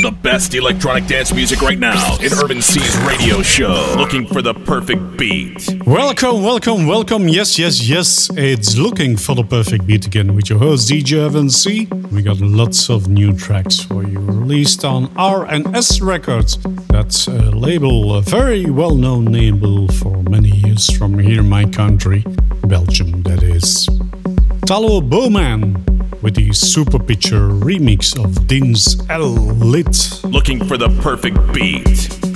The best electronic dance music right now in Urban C's radio show. Looking for the perfect beat. Welcome, welcome, welcome. Yes, yes, yes. It's looking for the perfect beat again with your host DJ Urban C. We got lots of new tracks for you released on R&S Records. That's a label, a very well-known label for many years from here in my country, Belgium. That is Talo Bowman with the Super Picture remix of Din's L Lit. Looking for the perfect beat.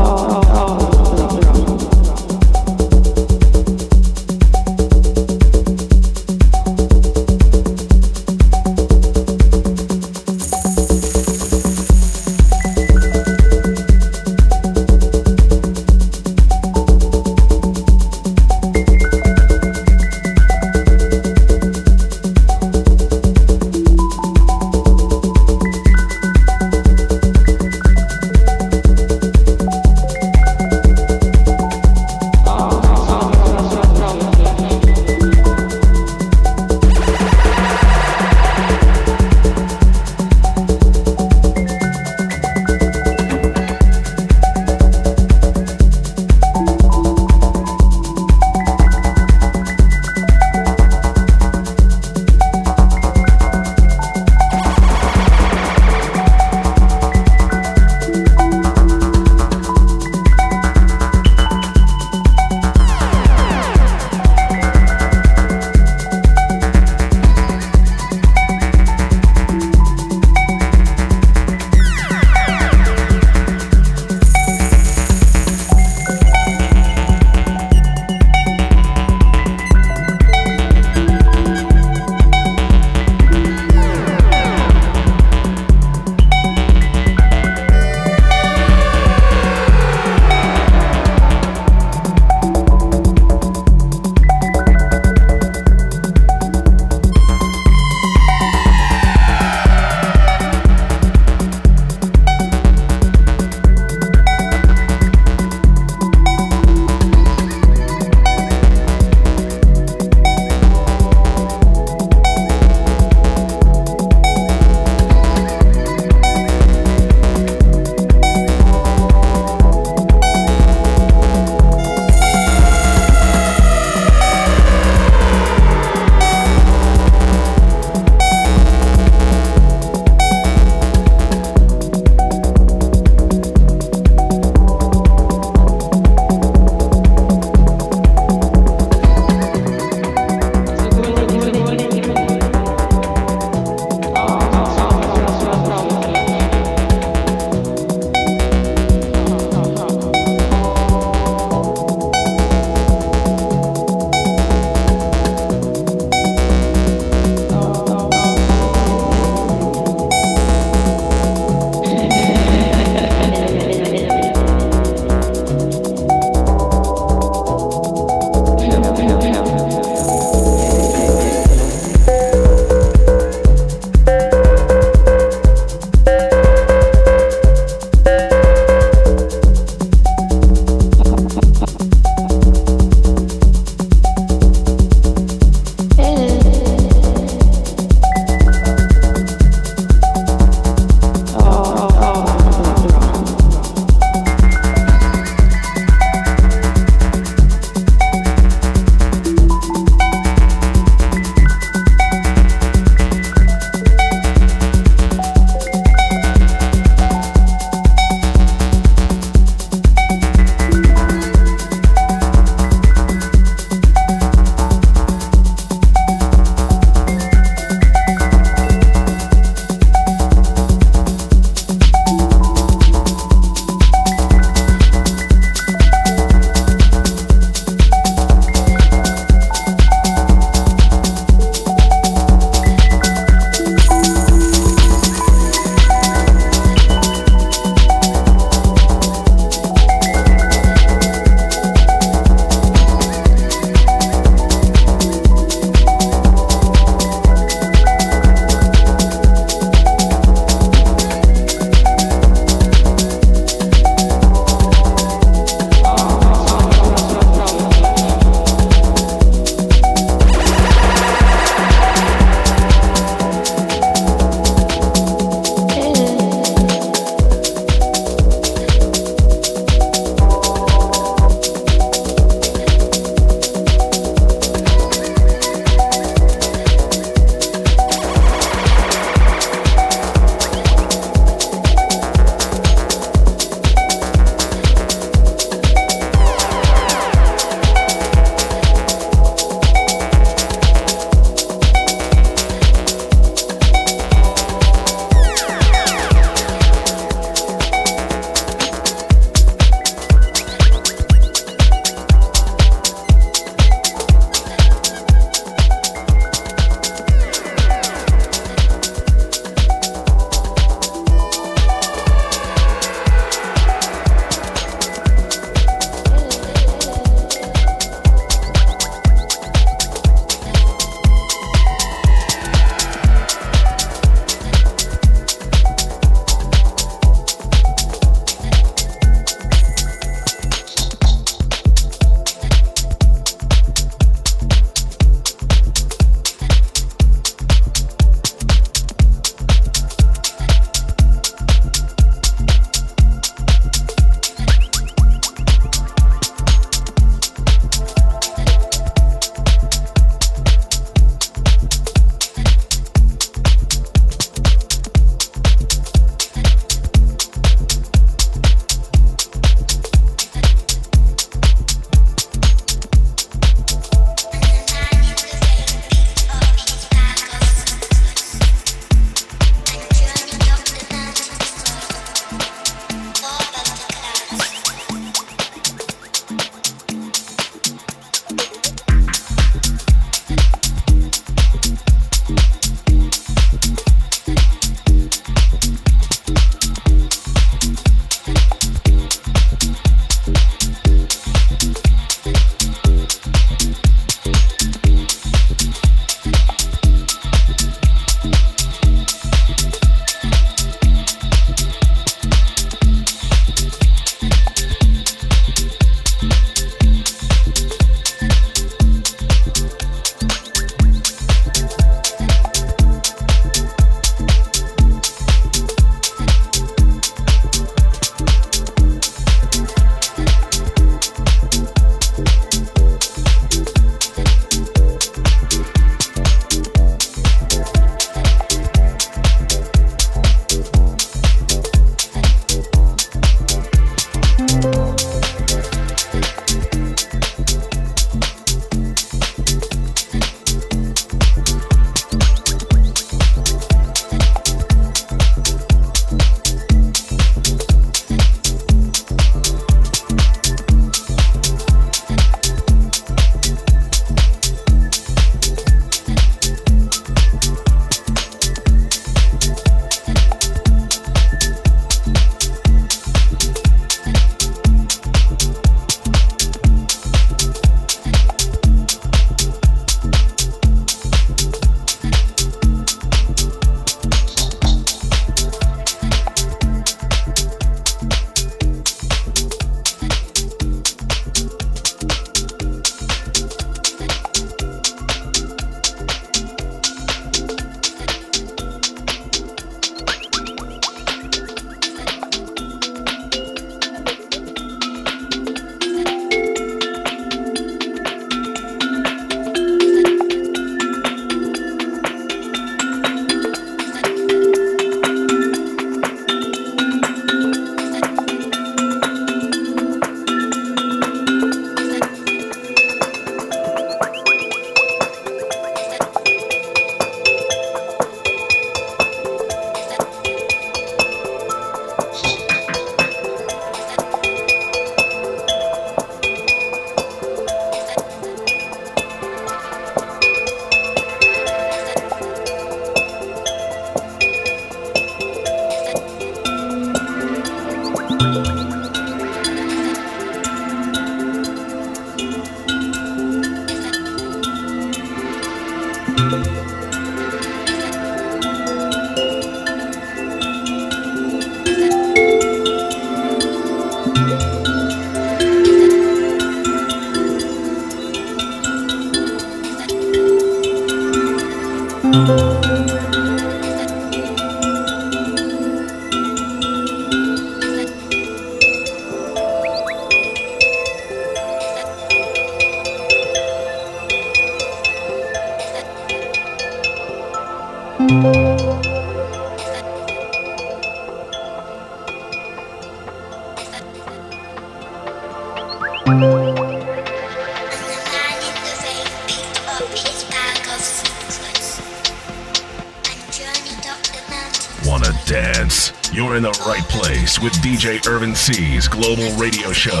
C's global radio show.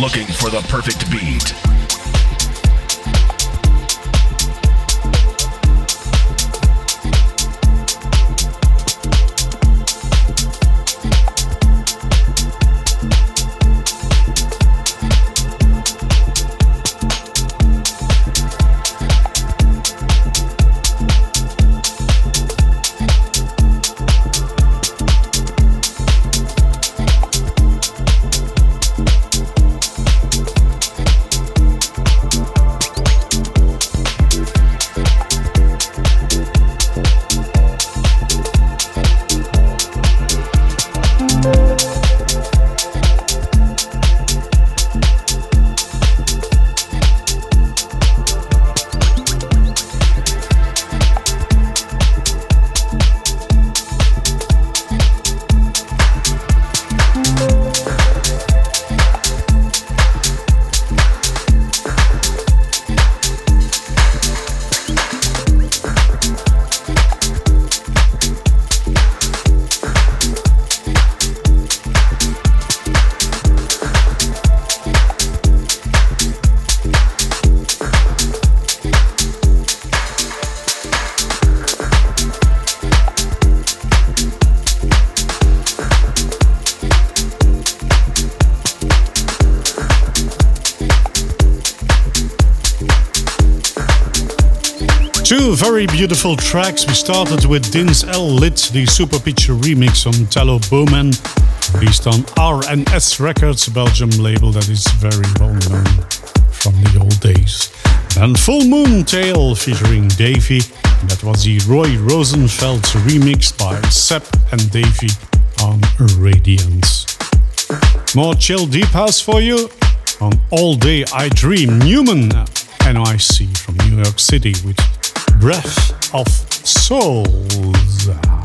Looking for the perfect beat. Very beautiful tracks. We started with Dins L Lit, the Super Picture remix on Tello Bowman, based on R&S Records, Belgium label that is very well known from the old days. And Full Moon Tale featuring Davey, that was the Roy Rosenfeld remix by Sepp and Davey on Radiance. More chill deep house for you on All Day I Dream. Newman NYC from New York City with Breath of Souls.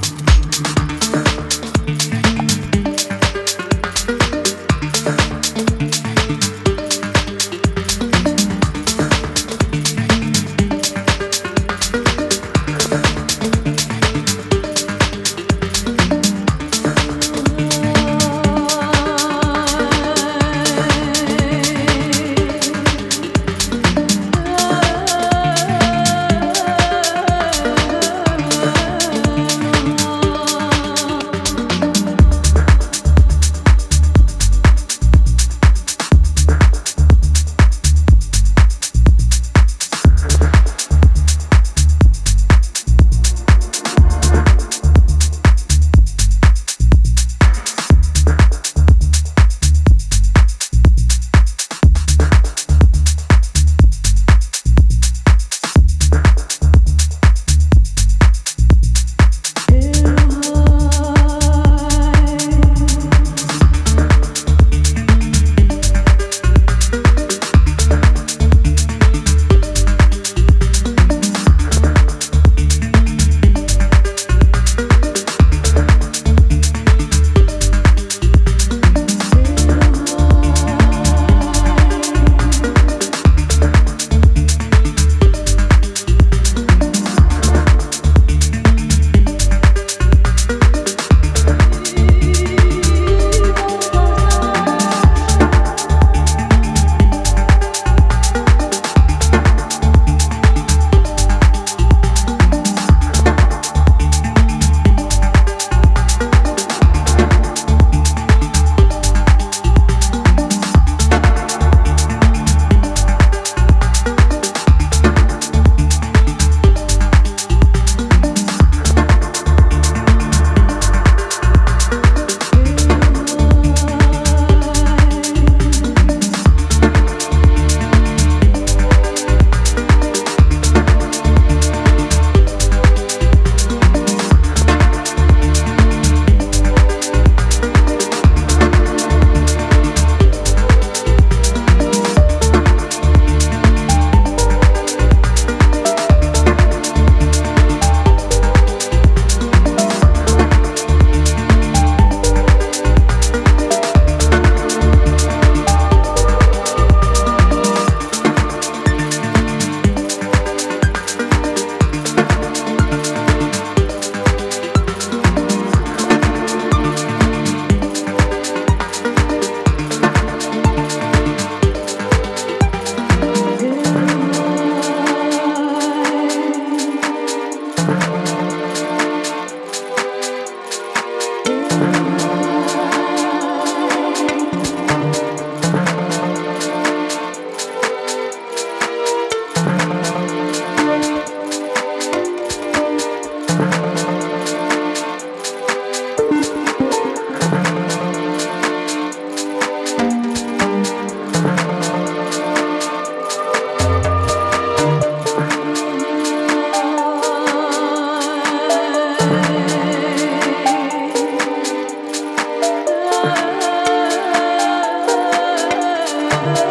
Bye.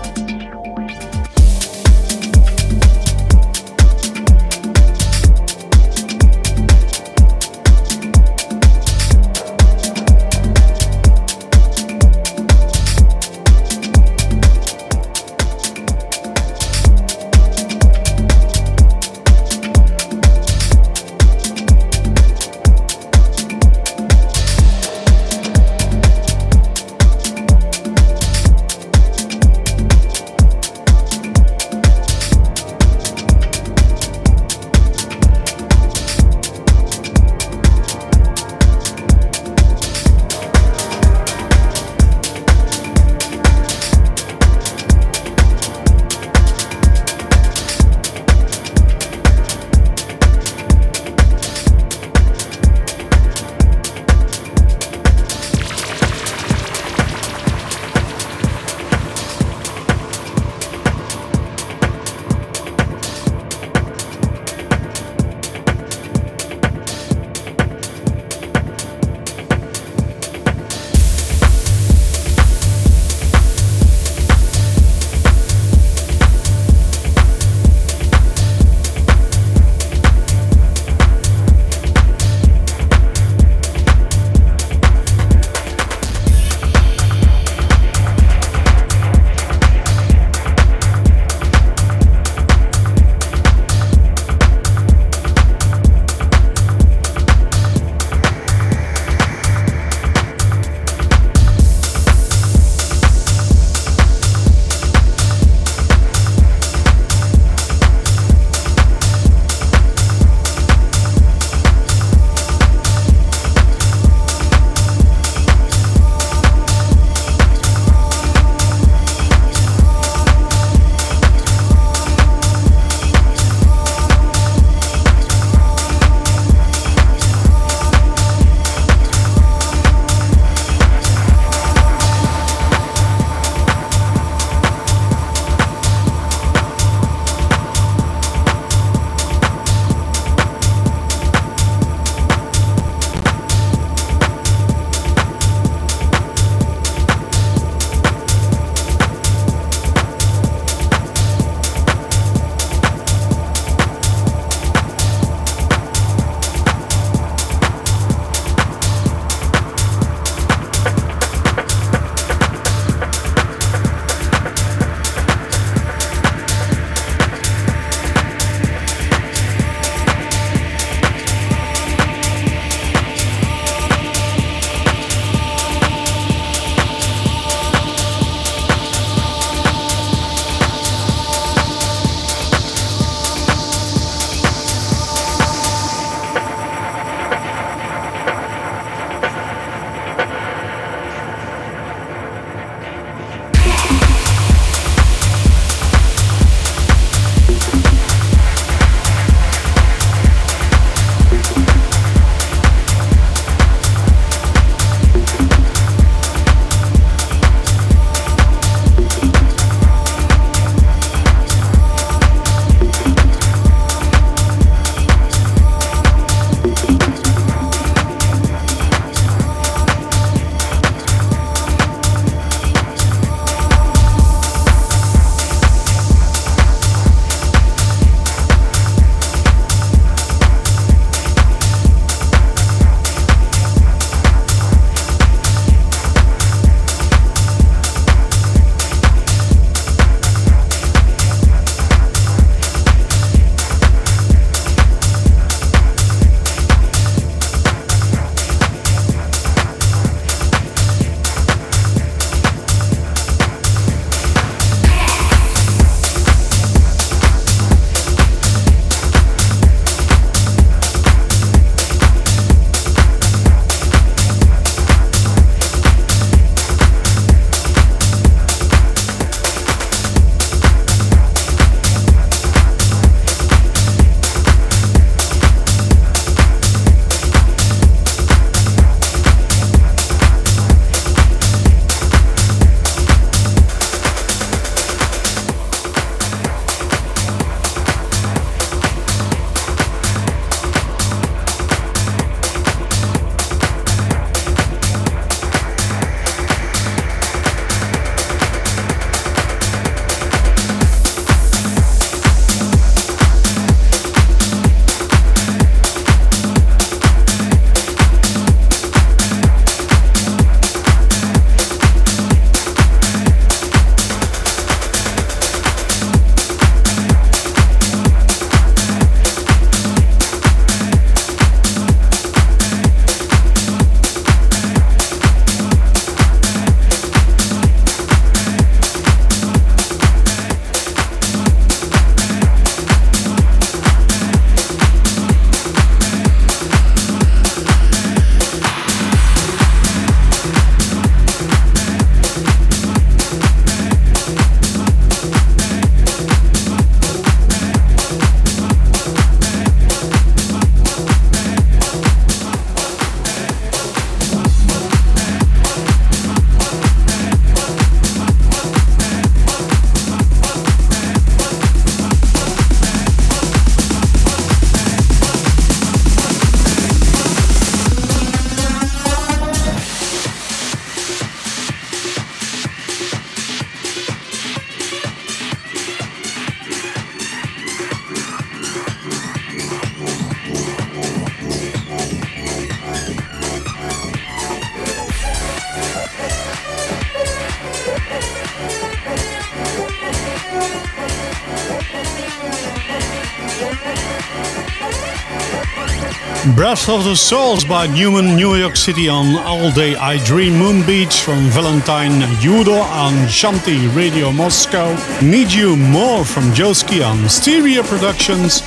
Breath of the Souls by Newman, New York City on All Day I Dream Moon Beach from Valentine Judo on Shanti Radio Moscow. Need You More from Joeski on Stereo Productions.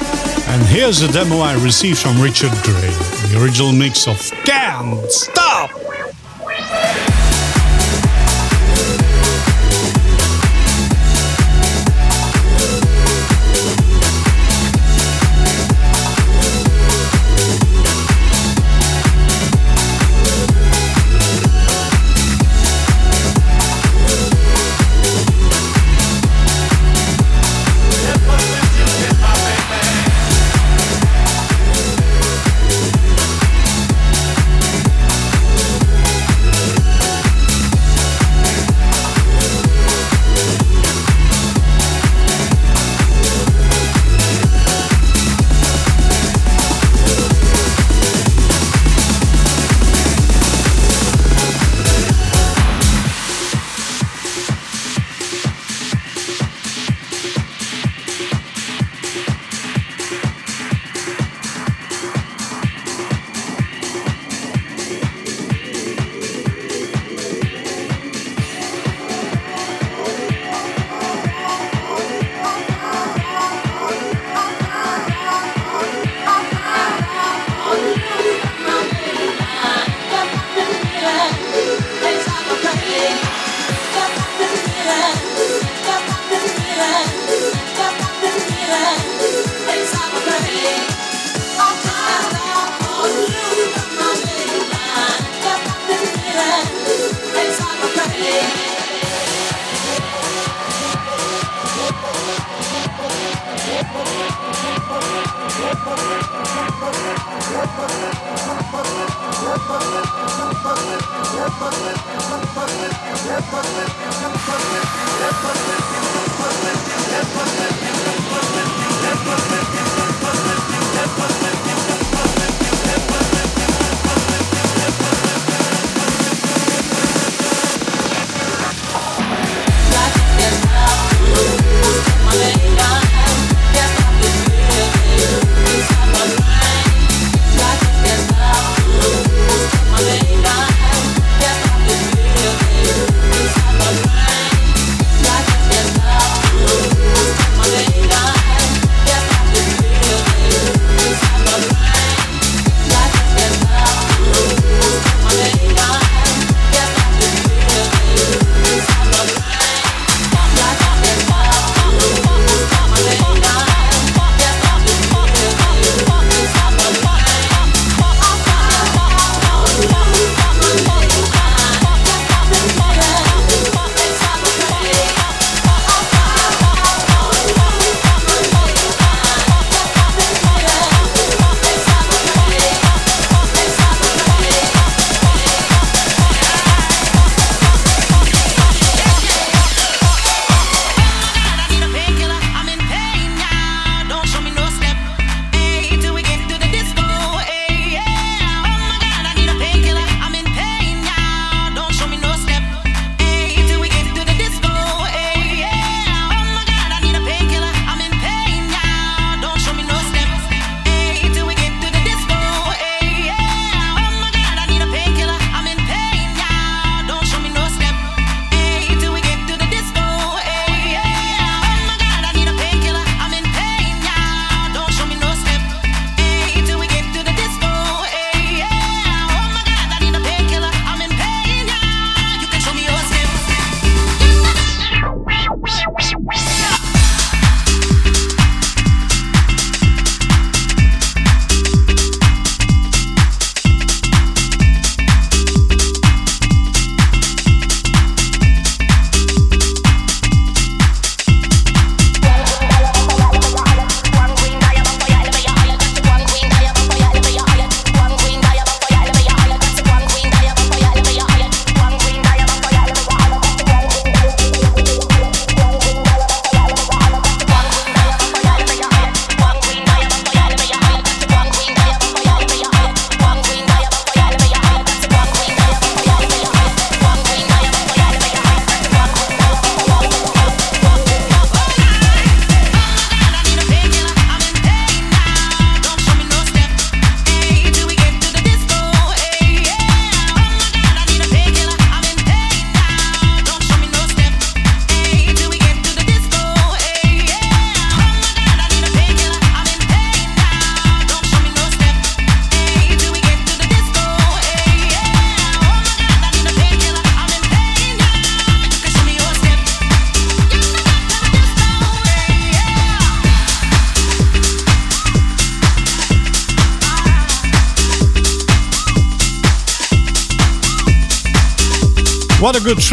And here's a demo I received from Richard Gray, the original mix of Can't Stop!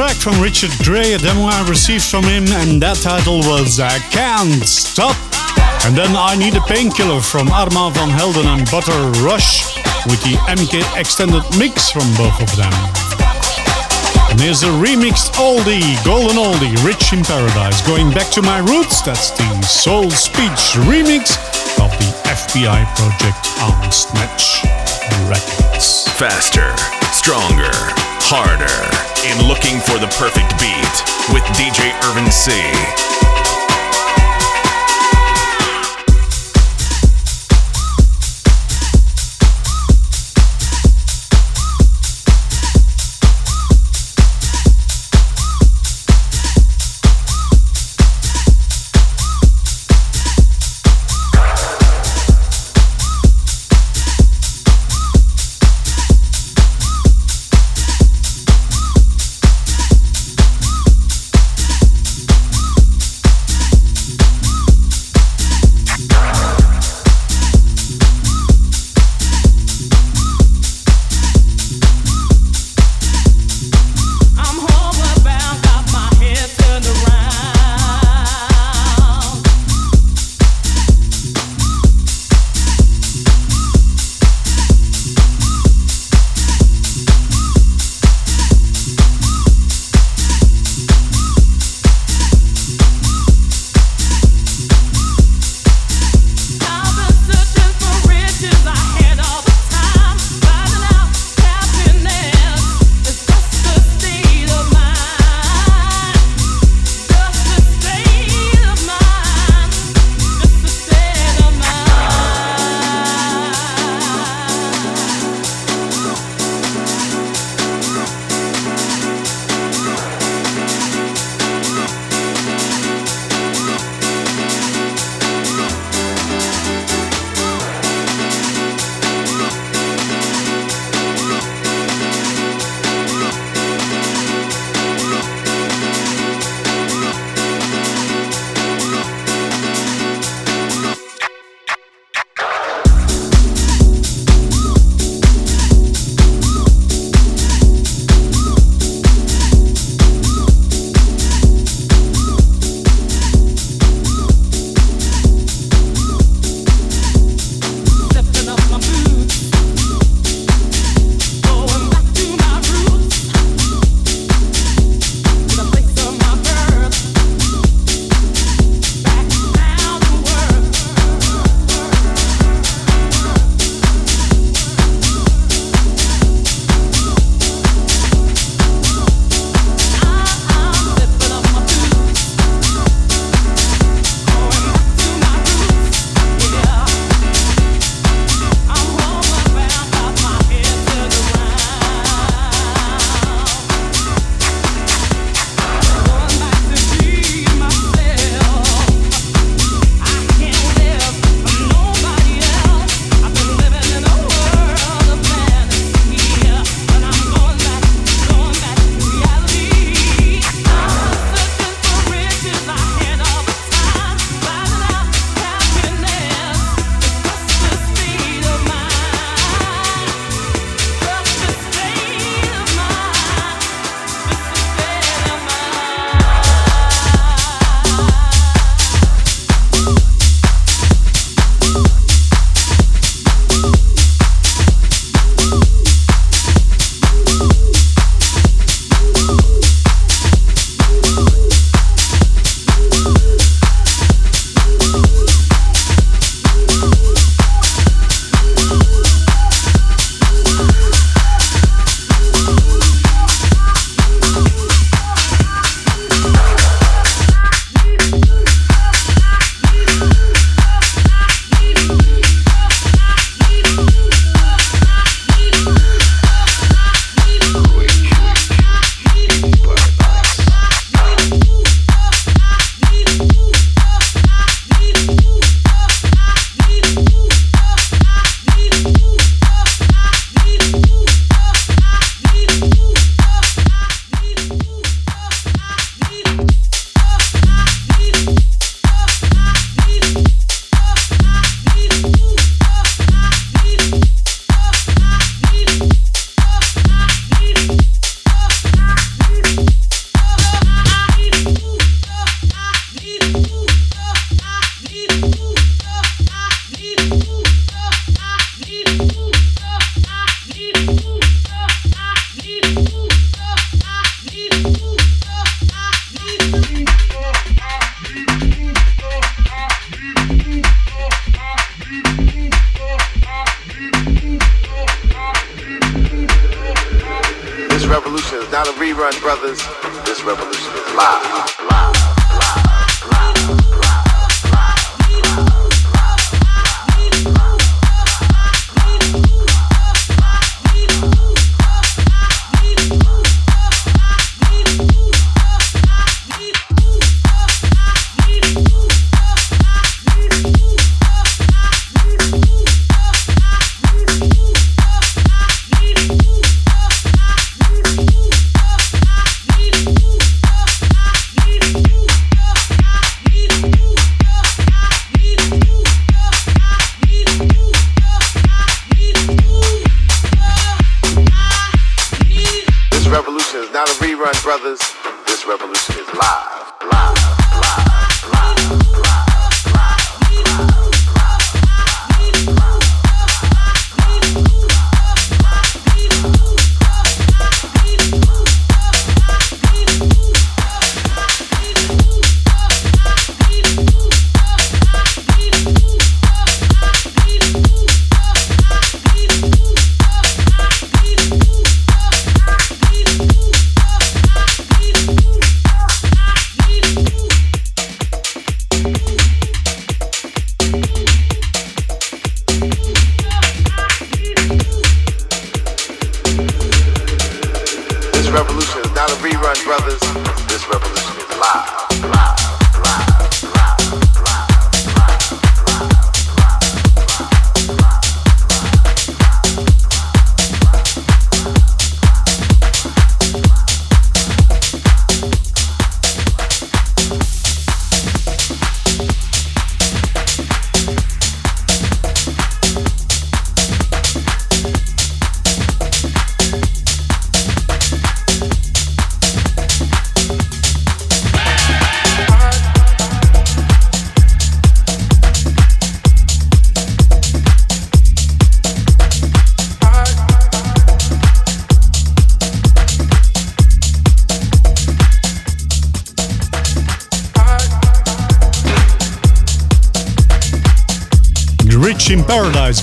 Track from Richard Gray, a demo I received from him, and that title was I Can't Stop. And then I Need a Painkiller from Armand van Helden and Butter Rush, with the MK extended mix from both of them. And here's a remixed oldie, golden oldie, Rich in Paradise. Going back to my roots, that's the Soul Speech remix of the FPI project on Snatch Records. Faster, stronger, harder in looking for the perfect beat with DJ Irvin C.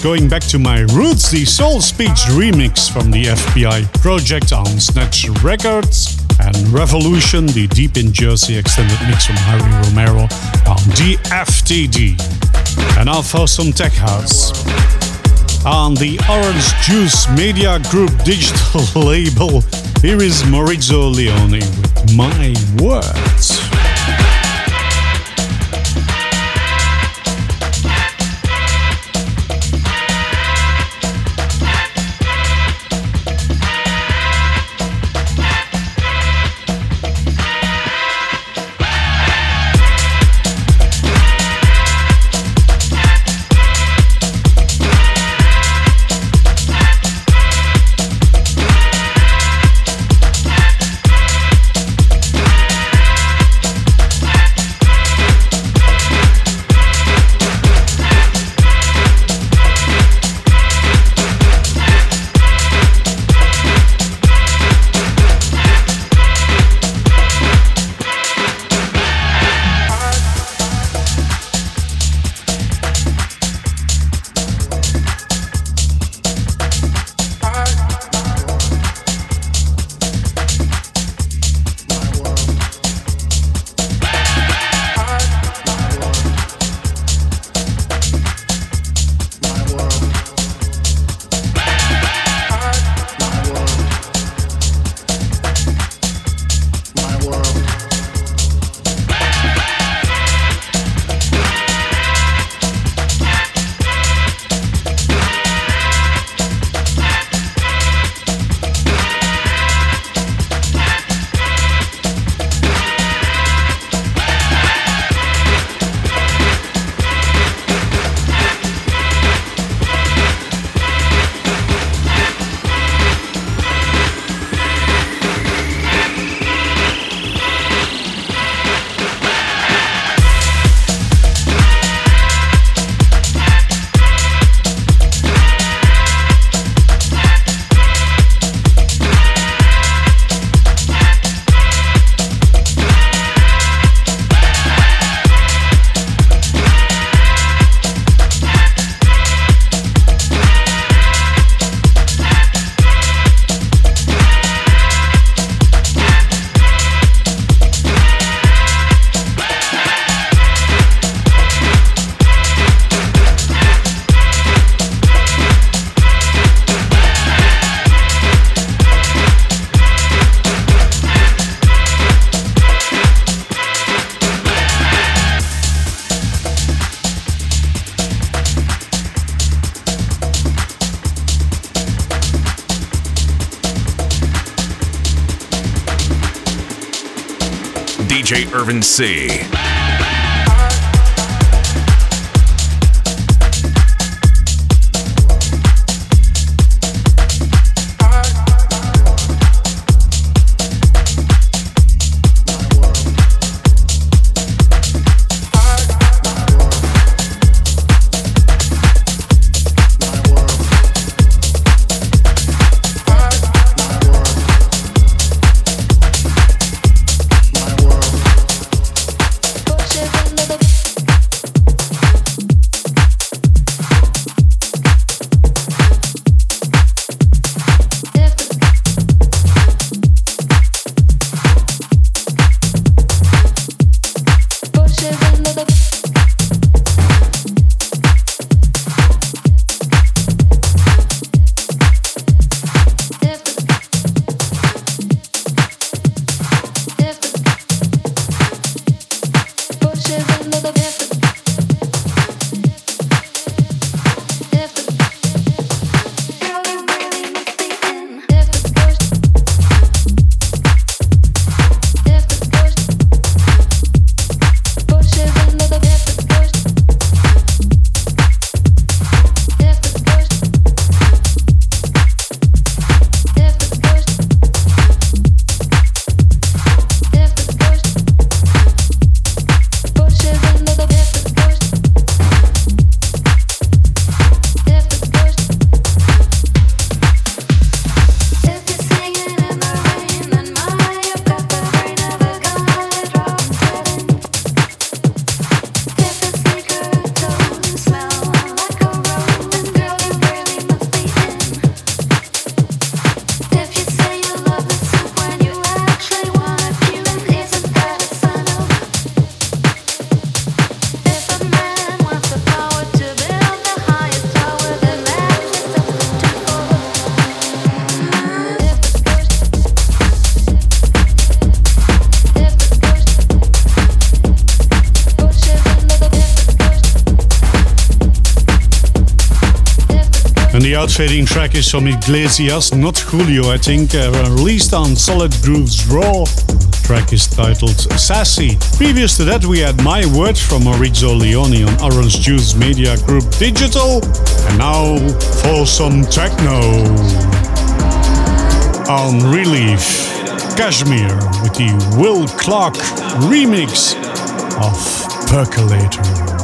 going back to my roots, the Soul Speech remix from the FPI project on Snatch Records, and Revolution, the Deep in Jersey extended mix from Harry Romero on DFTD. And now for some tech house. On the Orange Juice Media Group digital label, here is Maurizio Leone with My Words. Irvin C. track is from Iglesias, not Julio, I think, uh, released on Solid Grooves Raw. Track is titled Sassy. Previous to that, we had My Word from Maurizio Leone on Orange Juice Media Group Digital. And now for some techno. On Relief, Kashmir with the Will Clark remix of Percolator.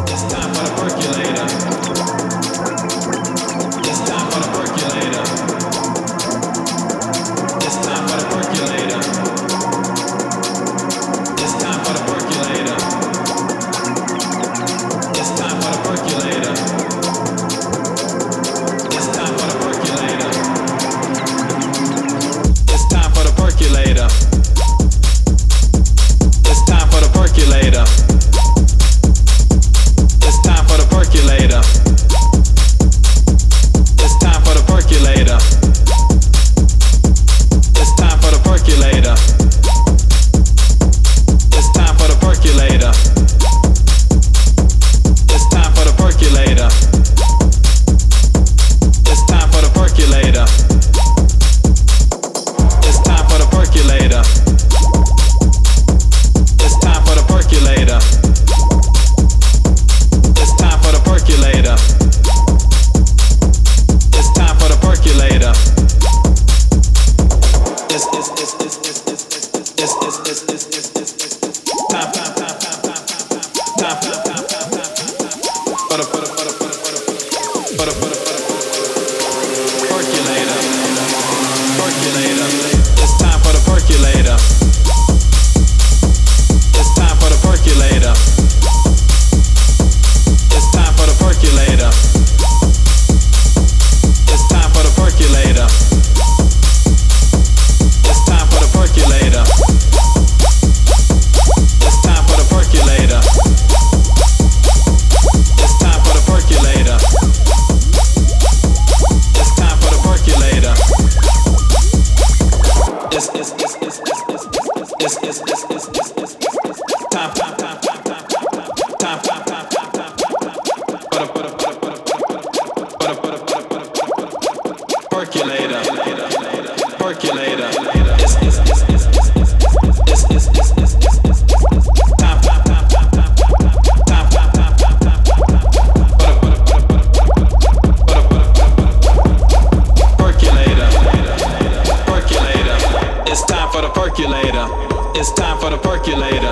Percolator.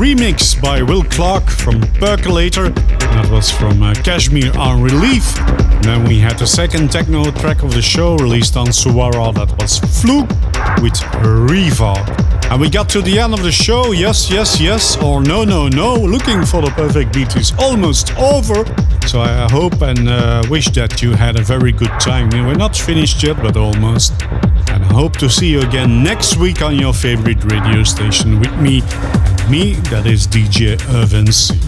Remix by Will Clark from Percolator. That was from uh, Kashmir on Relief. And then we had the second techno track of the show released on Suara. That was Fluke with Riva. And we got to the end of the show. Yes, yes, yes, or no, no, no. Looking for the perfect beat is almost over. So I hope and uh, wish that you had a very good time. We're not finished yet, but almost. And I hope to see you again next week on your favorite radio station with me. Me, that is DJ Irvin C.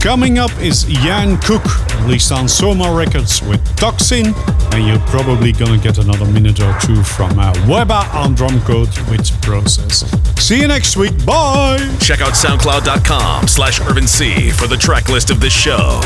Coming up is Jan Cook, released on Soma Records with Toxin, and you're probably gonna get another minute or two from uh, Wehbba on Drumcode with Process. See you next week. Bye. Check out SoundCloud.com slash Irvin C for the track list of this show.